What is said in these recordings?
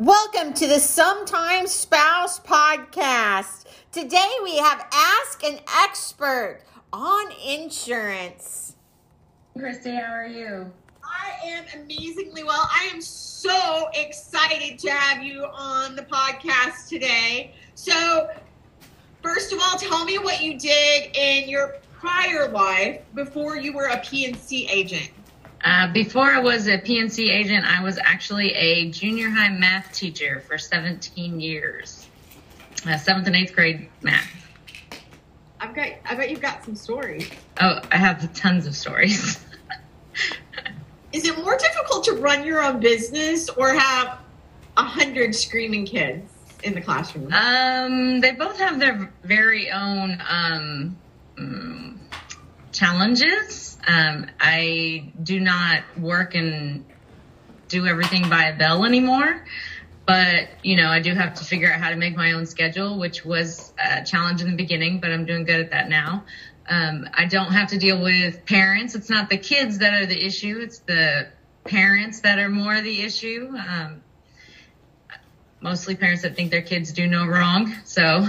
Welcome to the Sometimes Spouse podcast. Today we have Ask an Expert on Insurance. Christy, how are you? I am amazingly well. I am so excited to have you on the podcast today. So, first of all, tell me what you did in your prior life before you were a P&C agent. Uh, before I was a P&C agent, I was actually a junior high math teacher for 17 years, uh, seventh and eighth grade math. I've got. I bet you've got some stories. Oh, I have tons of stories. Is it more difficult to run your own business or have a hundred screaming kids in the classroom? um, they both have their very own um, mm, challenges. Um, I do not work and do everything by a bell anymore. But, you know, I do have to figure out how to make my own schedule, which was a challenge in the beginning, but I'm doing good at that now. Um, I don't have to deal with parents. It's not the kids that are the issue, it's the parents that are more the issue. Um, mostly parents that think their kids do no wrong. So,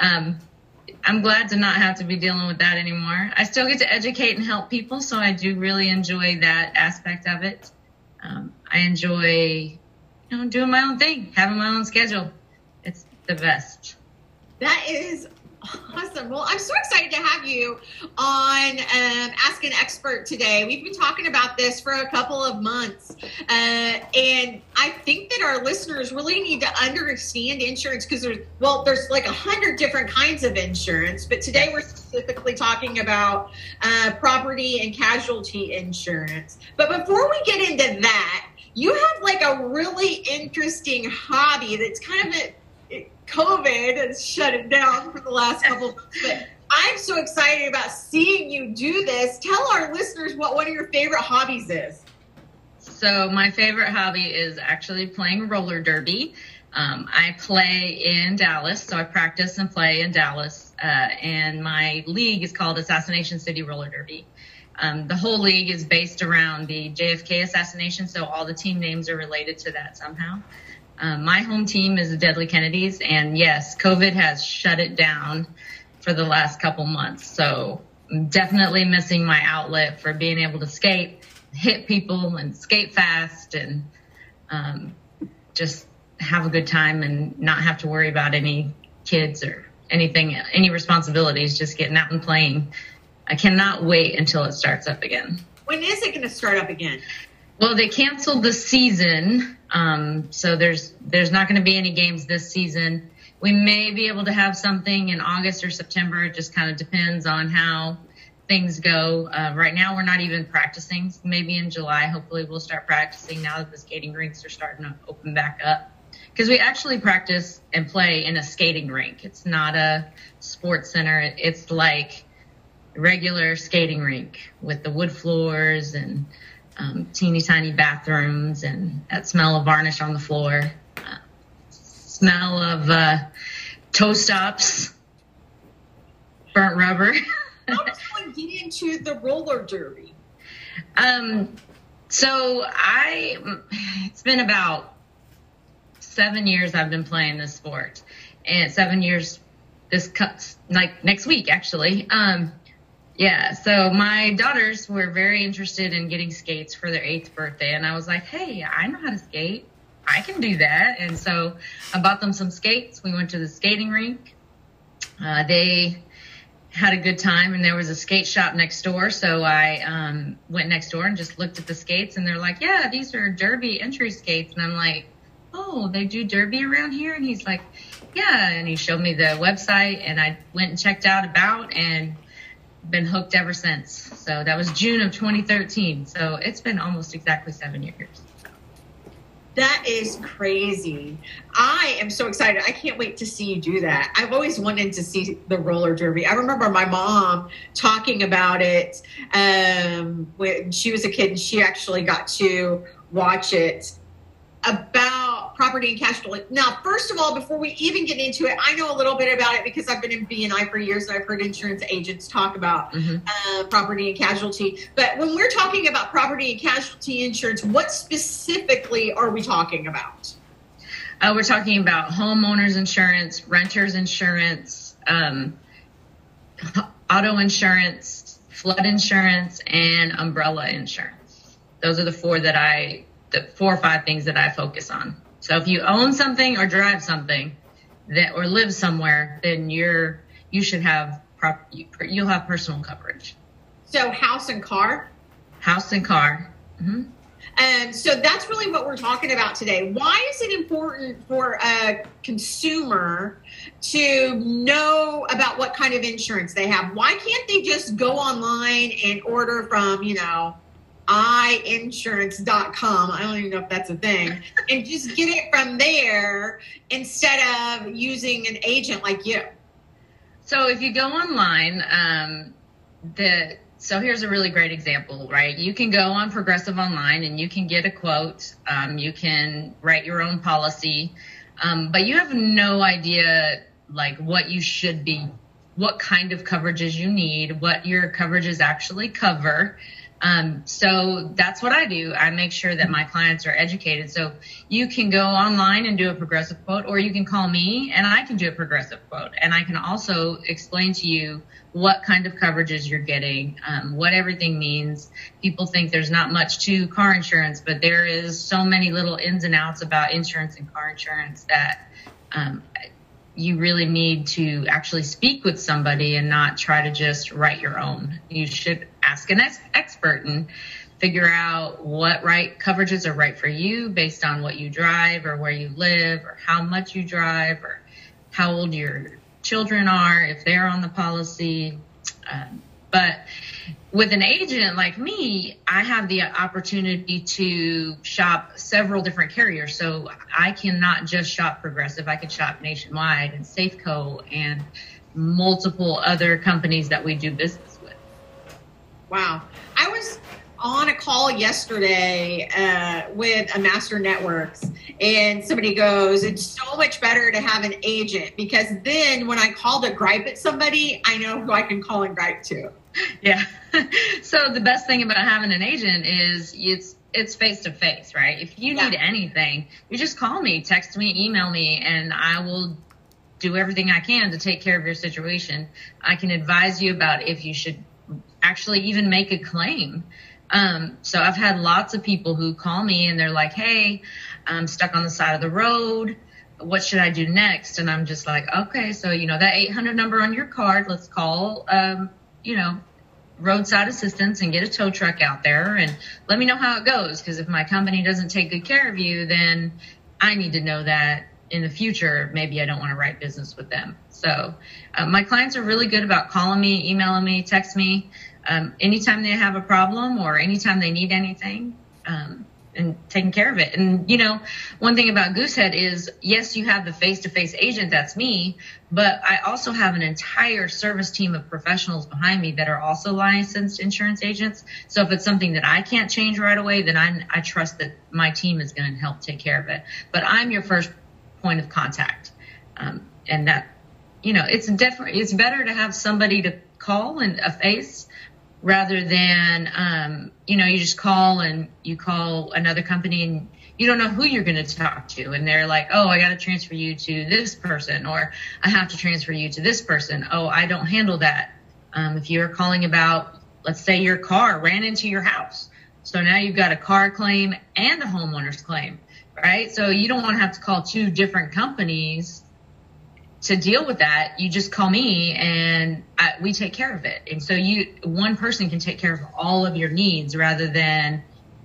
um, I'm glad to not have to be dealing with that anymore. I still get to educate and help people, so I do really enjoy that aspect of it. Um, I enjoy, you know, doing my own thing, having my own schedule. It's the best. That is awesome. Well, I'm so excited to have you on um, Ask an Expert today. We've been talking about this for a couple of months, uh, and I think that our listeners really need to understand insurance because there's well, there's like a hundred different kinds of insurance, but today we're specifically talking about uh, property and casualty insurance. But before we get into that, you have like a really interesting hobby that's kind of a COVID has shut it down for the last couple of months. But I'm so excited about seeing you do this. Tell our listeners what one of your favorite hobbies is. So, my favorite hobby is actually playing roller derby. Um, I play in Dallas, so I practice and play in Dallas. Uh, and my league is called Assassination City Roller Derby. Um, the whole league is based around the JFK assassination, so all the team names are related to that somehow. Um, my home team is the Deadly Kennedys, and yes, COVID has shut it down for the last couple months. So definitely missing my outlet for being able to skate, hit people, and skate fast, and um, just have a good time and not have to worry about any kids or anything, any responsibilities. Just getting out and playing. I cannot wait until it starts up again. When is it going to start up again? Well, they canceled the season, um, so there's there's not going to be any games this season. We may be able to have something in August or September. It just kind of depends on how things go. Uh, right now, we're not even practicing. Maybe in July, hopefully, we'll start practicing now that the skating rinks are starting to open back up. Because we actually practice and play in a skating rink. It's not a sports center. It's like regular skating rink with the wood floors and um, teeny tiny bathrooms and that smell of varnish on the floor, uh, smell of uh, toe stops, burnt rubber. How does one get into the roller derby? Um, so I, it's been about seven years I've been playing this sport, and seven years this cuts like next week actually. Um, yeah, so my daughters were very interested in getting skates for their eighth birthday, and I was like, hey, I know how to skate. I can do that. And so I bought them some skates. We went to the skating rink. Uh, they had a good time, and there was a skate shop next door. So I um, went next door and just looked at the skates, and they're like, yeah, these are Derby entry skates. And I'm like, oh, they do Derby around here? And he's like, yeah. And he showed me the website, and I went and checked out about and – been hooked ever since. So that was June of 2013. So it's been almost exactly seven years. That is crazy. I am so excited. I can't wait to see you do that. I've always wanted to see the roller derby. I remember my mom talking about it um, when she was a kid and she actually got to watch it about property and casualty. Now, first of all, before we even get into it, I know a little bit about it because I've been in BNI for years and I've heard insurance agents talk about mm-hmm. uh, property and casualty. But when we're talking about property and casualty insurance, what specifically are we talking about? Uh, we're talking about homeowners insurance, renters insurance, um, auto insurance, flood insurance, and umbrella insurance. Those are the four that I, the four or five things that I focus on. So if you own something or drive something that or live somewhere, then you're you should have prop, you'll have personal coverage. So house and car. House and car. Mm-hmm. And so that's really what we're talking about today. Why is it important for a consumer to know about what kind of insurance they have? Why can't they just go online and order from, you know, iinsurance.com. I don't even know if that's a thing. and just get it from there instead of using an agent like you. So if you go online, um, the so here's a really great example, right? You can go on Progressive Online and you can get a quote. Um, you can write your own policy, um, but you have no idea like what you should be, what kind of coverages you need, what your coverages actually cover. Um, so that's what I do. I make sure that my clients are educated. So you can go online and do a progressive quote, or you can call me and I can do a progressive quote. And I can also explain to you what kind of coverages you're getting, um, what everything means. People think there's not much to car insurance, but there is so many little ins and outs about insurance and car insurance that um, you really need to actually speak with somebody and not try to just write your own. You should ask an ex- expert and figure out what right coverages are right for you based on what you drive or where you live or how much you drive or how old your children are if they're on the policy. Um, but with an agent like me, I have the opportunity to shop several different carriers. So I cannot just shop Progressive. I can shop Nationwide and Safeco and multiple other companies that we do business with. Wow. I was on a call yesterday uh, with a master networks and somebody goes it's so much better to have an agent because then when i call to gripe at somebody i know who i can call and gripe to yeah. So the best thing about having an agent is it's it's face to face right? If you need anything you just call me text me email me and i will do everything i can to take care of your situation. I can advise you about if you should actually even make a claim. Um, so I've had lots of people who call me and they're like, Hey, I'm stuck on the side of the road. What should I do next? And I'm just like, okay, so, you know, that 800 number on your card, let's call, um, you know, roadside assistance and get a tow truck out there and let me know how it goes. Cause if my company doesn't take good care of you, then I need to know that in the future, maybe I don't want to write business with them. So uh, my clients are really good about calling me, emailing me, text me um, anytime they have a problem or anytime they need anything. Um, and taking care of it. And you know, one thing about Goosehead is yes, you have the face-to-face agent, that's me, but I also have an entire service team of professionals behind me that are also licensed insurance agents. So if it's something that I can't change right away, then I, I trust that my team is going to help take care of it. But I'm your first point of contact, um, and that you know, it's definitely it's better to have somebody to call and a face rather than um, you know you just call and you call another company and you don't know who you're going to talk to. And they're like oh i got to transfer you to this person or i have to transfer you to this person. Oh i don't handle that. Um, if you're calling about let's say your car ran into your house. So now you've got a car claim and a homeowner's claim right? So you don't want to have to call two different companies to deal with that, you just call me and I, we take care of it. And so you, one person can take care of all of your needs rather than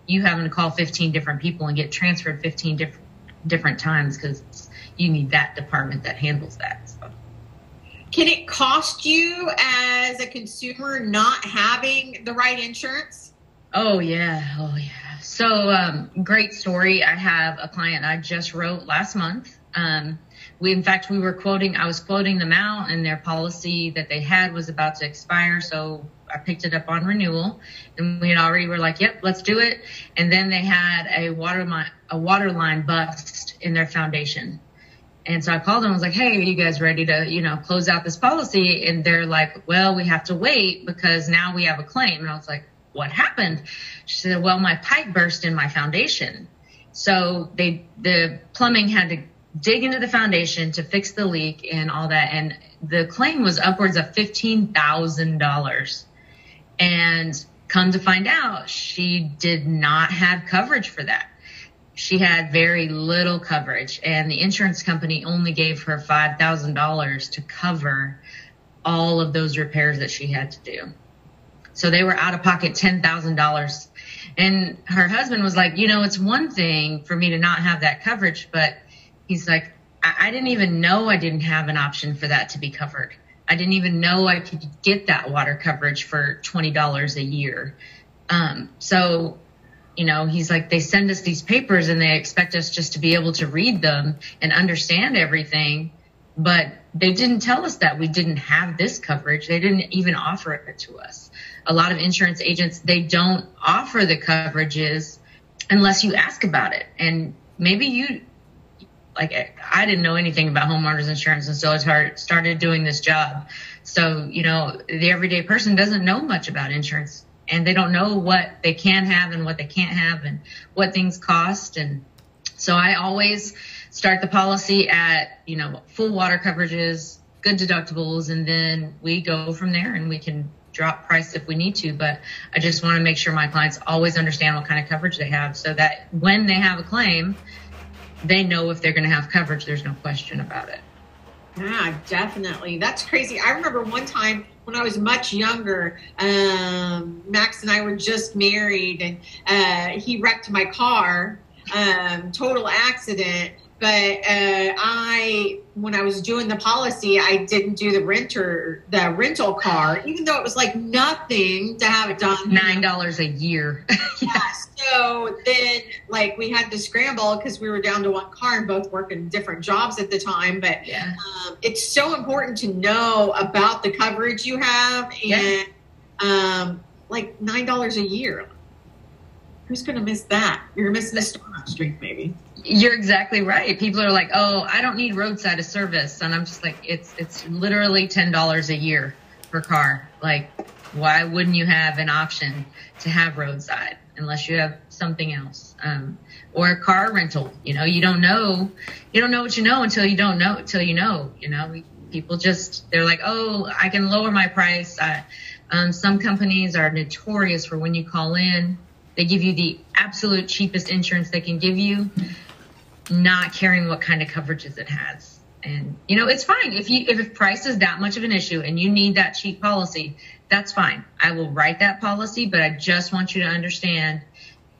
you having to call 15 different people and get transferred 15 different different times because you need that department that handles that. So. Can it cost you as a consumer not having the right insurance? Oh yeah, oh yeah. So um, great story. I have a client I just wrote last month. Um, we, in fact, we were quoting, I was quoting them out and their policy that they had was about to expire. So I picked it up on renewal and we had already were like, yep, let's do it. And then they had a water line, a water line bust in their foundation. And so I called them. I was like, "Hey, are you guys ready to, you know, close out this policy?" And they're like, "Well, we have to wait because now we have a claim." And I was like, "What happened?" She said, "Well, my pipe burst in my foundation." So they the plumbing had to dig into the foundation to fix the leak and all that. And the claim was upwards of $15,000. And come to find out, she did not have coverage for that. She had very little coverage, and the insurance company only gave her $5,000 to cover all of those repairs that she had to do. So they were out of pocket $10,000. And her husband was like, you know, it's one thing for me to not have that coverage, but he's like, I, I didn't even know I didn't have an option for that to be covered. I didn't even know I could get that water coverage for $20 a year. Um, so, you know, he's like, they send us these papers and they expect us just to be able to read them and understand everything. But they didn't tell us that we didn't have this coverage. They didn't even offer it to us. A lot of insurance agents, they don't offer the coverages unless you ask about it. And maybe you, like I didn't know anything about homeowners insurance until I started doing this job. So, you know, the everyday person doesn't know much about insurance and they don't know what they can have and what they can't have and what things cost. And so I always start the policy at, you know, full water coverages, good deductibles, and then we go from there and we can drop price if we need to. But I just want to make sure my clients always understand what kind of coverage they have so that when they have a claim, they know if they're going to have coverage. There's no question about it. Yeah, definitely. That's crazy. I remember one time when I was much younger, um, Max and I were just married, and uh, he wrecked my car, um, total accident but uh, I, when I was doing the policy, I didn't do the renter, the rental car, even though it was like nothing to have it done. Nine dollars a year. yeah. So then, like, we had to scramble because we were down to one car and both working different jobs at the time. But yeah. um, it's so important to know about the coverage you have and, yeah. um, like, nine dollars a year. Who's going to miss that? You're missing the Starbucks drink, maybe. You're exactly right. People are like, "Oh, I don't need roadside service," and I'm just like, "It's it's literally ten dollars a year per car. Like, why wouldn't you have an option to have roadside unless you have something else, um, or a car rental? You know, you don't know, you don't know what you know until you don't know until you know. You know, people just they're like, "Oh, I can lower my price." I, um, some companies are notorious for when you call in, they give you the absolute cheapest insurance they can give you not caring what kind of coverages it has. And you know, it's fine if you if price is that much of an issue and you need that cheap policy, that's fine. I will write that policy, but I just want you to understand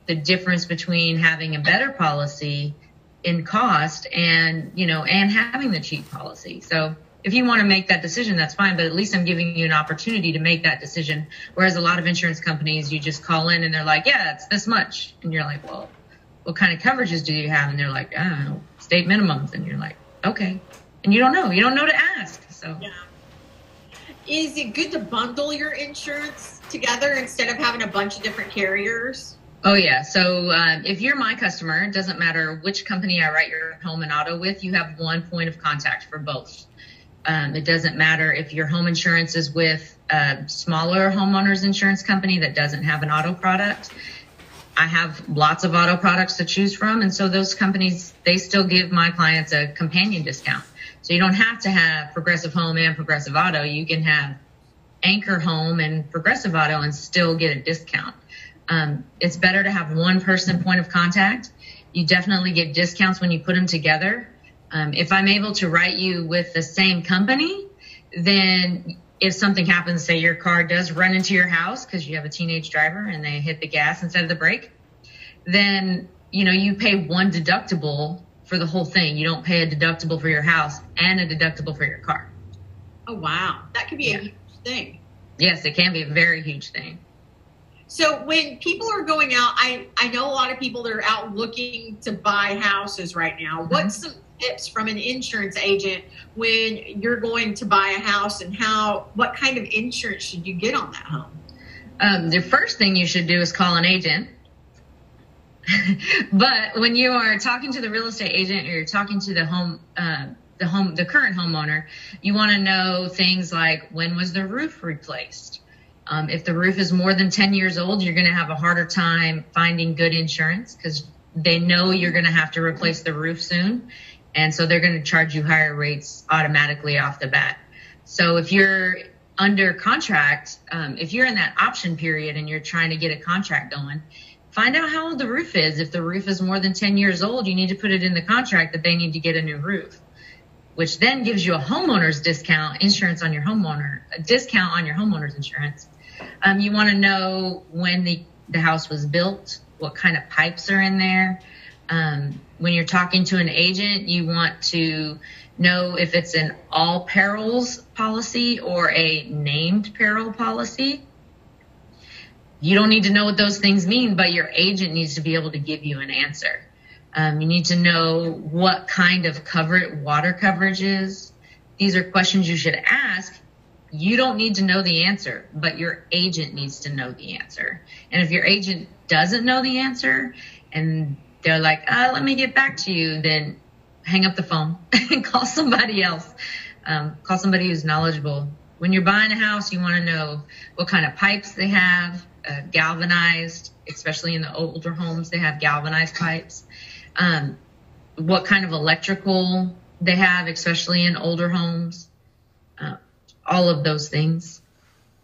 the difference between having a better policy in cost and you know and having the cheap policy. So if you want to make that decision, that's fine. But at least I'm giving you an opportunity to make that decision. Whereas a lot of insurance companies, you just call in and they're like, yeah, it's this much. And you're like, well, what kind of coverages do you have? And they're like, I don't know, state minimums. And you're like, okay. And you don't know. You don't know to ask. So. Yeah. Is it good to bundle your insurance together instead of having a bunch of different carriers? Oh yeah. So um, if you're my customer, it doesn't matter which company I write your home and auto with. You have one point of contact for both. Um, it doesn't matter if your home insurance is with a smaller homeowners insurance company that doesn't have an auto product. I have lots of auto products to choose from. And so those companies, they still give my clients a companion discount. So you don't have to have progressive home and progressive auto. You can have anchor home and progressive auto and still get a discount. Um, it's better to have one person point of contact. You definitely get discounts when you put them together. Um, if I'm able to write you with the same company, then if something happens, say your car does run into your house because you have a teenage driver and they hit the gas instead of the brake, then you know you pay one deductible for the whole thing. You don't pay a deductible for your house and a deductible for your car. Oh wow, that could be yeah. a huge thing. Yes, it can be a very huge thing. So when people are going out, I I know a lot of people that are out looking to buy houses right now. Mm-hmm. What's some tips from an insurance agent when you're going to buy a house and how what kind of insurance should you get on that home? Um, the first thing you should do is call an agent. but when you are talking to the real estate agent or you're talking to the home uh, the home the current homeowner, you want to know things like when was the roof replaced. Um, if the roof is more than 10 years old, you're going to have a harder time finding good insurance because they know you're going to have to replace the roof soon And so they're going to charge you higher rates automatically off the bat. So if you're under contract, um, if you're in that option period and you're trying to get a contract going, find out how old the roof is. If the roof is more than 10 years old, you need to put it in the contract that they need to get a new roof, which then gives you a homeowner's discount, insurance on your homeowner, a discount on your homeowner's insurance. Um, you want to know when the, the house was built, what kind of pipes are in there. Um, when you're talking to an agent, you want to know if it's an all perils policy or a named peril policy. You don't need to know what those things mean, but your agent needs to be able to give you an answer. Um, you need to know what kind of cover water coverage is. These are questions you should ask. You don't need to know the answer, but your agent needs to know the answer. And if your agent doesn't know the answer and they're like, uh, let me get back to you, then hang up the phone and call somebody else. Um, call somebody who's knowledgeable. When you're buying a house, you want to know what kind of pipes they have, uh, galvanized, especially in the older homes, they have galvanized pipes. Um, what kind of electrical they have, especially in older homes. Uh, all of those things.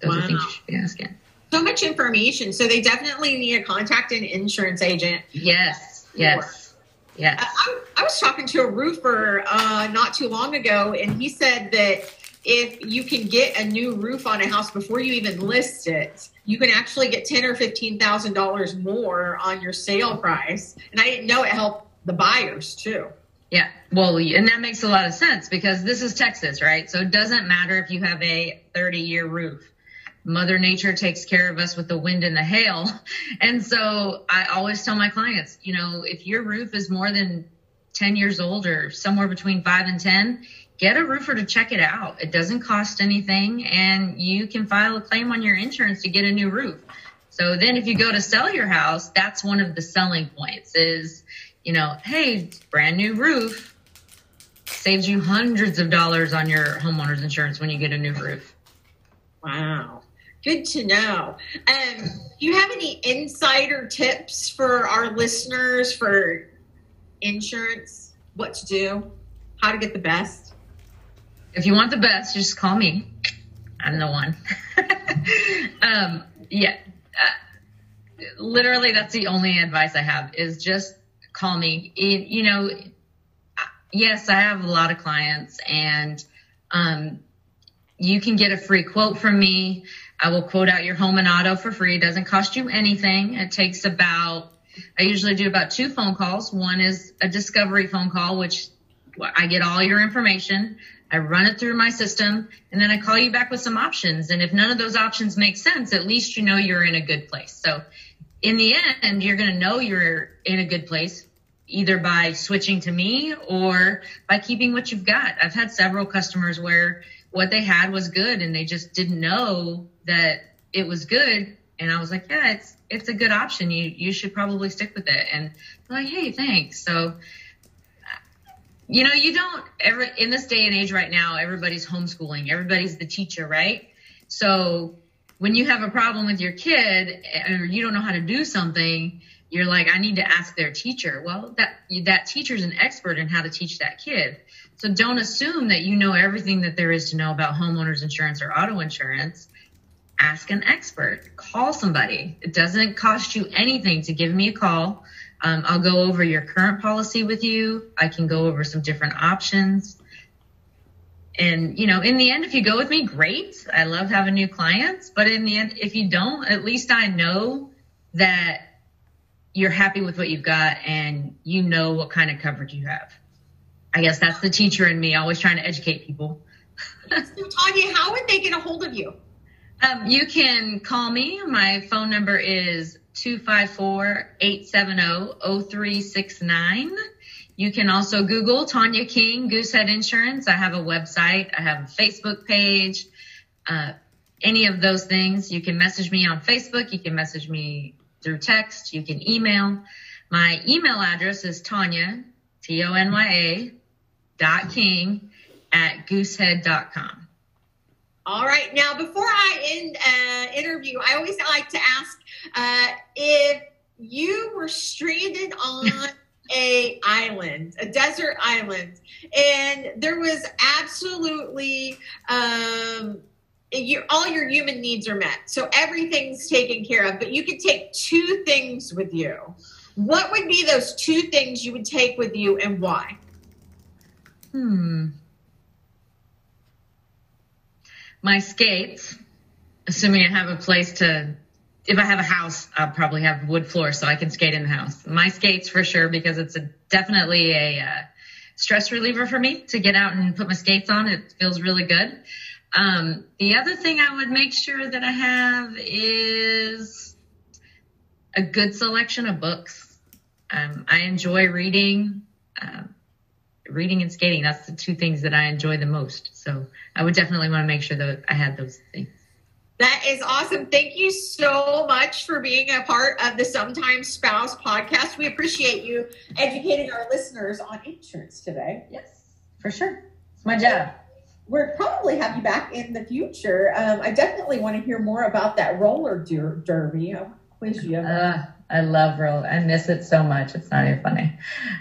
Those wow. are things you should be asking. So much information. So they definitely need to contact an insurance agent. Yes. Yes. Yeah. I, I, was talking to a roofer uh, not too long ago, and he said that if you can get a new roof on a house before you even list it, you can actually get ten or fifteen thousand dollars more on your sale price. And I didn't know it helped the buyers too. Yeah, well, and that makes a lot of sense because this is Texas, right? So it doesn't matter if you have a 30 year roof. Mother Nature takes care of us with the wind and the hail. And so I always tell my clients, you know, if your roof is more than 10 years old or somewhere between five and 10, get a roofer to check it out. It doesn't cost anything and you can file a claim on your insurance to get a new roof. So then if you go to sell your house, that's one of the selling points is, you know, hey, brand new roof saves you hundreds of dollars on your homeowner's insurance when you get a new roof. Wow. Good to know. Um, do you have any insider tips for our listeners for insurance? What to do? How to get the best? If you want the best, just call me. I'm the one. um, yeah. Uh, literally, that's the only advice I have is just call me. It, you know, yes, I have a lot of clients and um, you can get a free quote from me. I will quote out your home and auto for free. It doesn't cost you anything. It takes about, I usually do about two phone calls. One is a discovery phone call, which I get all your information. I run it through my system and then I call you back with some options. And if none of those options make sense, at least you know you're in a good place. So in the end, you're going to know you're in a good place either by switching to me or by keeping what you've got. I've had several customers where what they had was good and they just didn't know that it was good. And I was like, yeah, it's, it's a good option. You, you should probably stick with it. And they're like, Hey, thanks. So, you know, you don't ever in this day and age right now, everybody's homeschooling. Everybody's the teacher, right? So when you have a problem with your kid eh, or you don't know how to do something, you're like, I need to ask their teacher. Well, that that teacher's an expert in how to teach that kid. So don't assume that you know everything that there is to know about homeowners insurance or auto insurance. Ask an expert. Call somebody. It doesn't cost you anything to give me a call. Um, I'll go over your current policy with you. I can go over some different options. And, you know, in the end, if you go with me, great. I love having new clients. But in the end, if you don't, at least I know that you're happy with what you've got and you know what kind of coverage you have. I guess that's the teacher in me, always trying to educate people. so, Tonya, how would they get a hold of you? Um, you can call me. My phone number is 254-870-0369. You can also Google Tonya King, Goosehead Insurance. I have a website. I have a Facebook page. Uh, any of those things. You can message me on Facebook. You can message me through text. You can email. My email address is Tonya, T O N Y A, king at goosehead.com. All right. Now, before I end uh, interview, I always like to ask uh, if you were stranded on a island, a desert island, and there was absolutely um, your, all your human needs are met. So everything's taken care of, but you could take two things with you. What would be those two things you would take with you and why? Hmm. My skates, assuming I have a place to, if I have a house, I'll probably have wood floor so I can skate in the house. My skates for sure, because it's a, definitely a uh, stress reliever for me to get out and put my skates on. It feels really good. Um, the other thing I would make sure that I have is a good selection of books. Um, I enjoy reading, um, reading and skating. That's the two things that I enjoy the most. So I would definitely want to make sure that I had those things. That is awesome. Thank you so much for being a part of the Sometimes Spouse podcast. We appreciate you educating our listeners on insurance today. Yes, for sure. It's my job we'll probably have you back in the future. Um, I definitely want to hear more about that roller der- derby. quiz you. Uh, I love roller. I miss it so much. It's not even funny.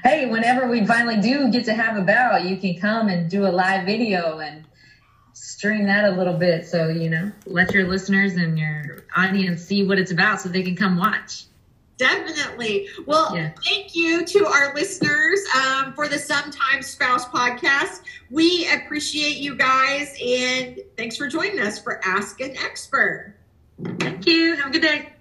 Hey, whenever we finally do get to have a battle, you can come and do a live video and stream that a little bit. So, you know, let your listeners and your audience see what it's about so they can come watch. Definitely. Well, yeah. thank you to our listeners um, for the Sometimes Spouse podcast. We appreciate you guys and thanks for joining us for Ask an Expert. Thank you. Have a good day.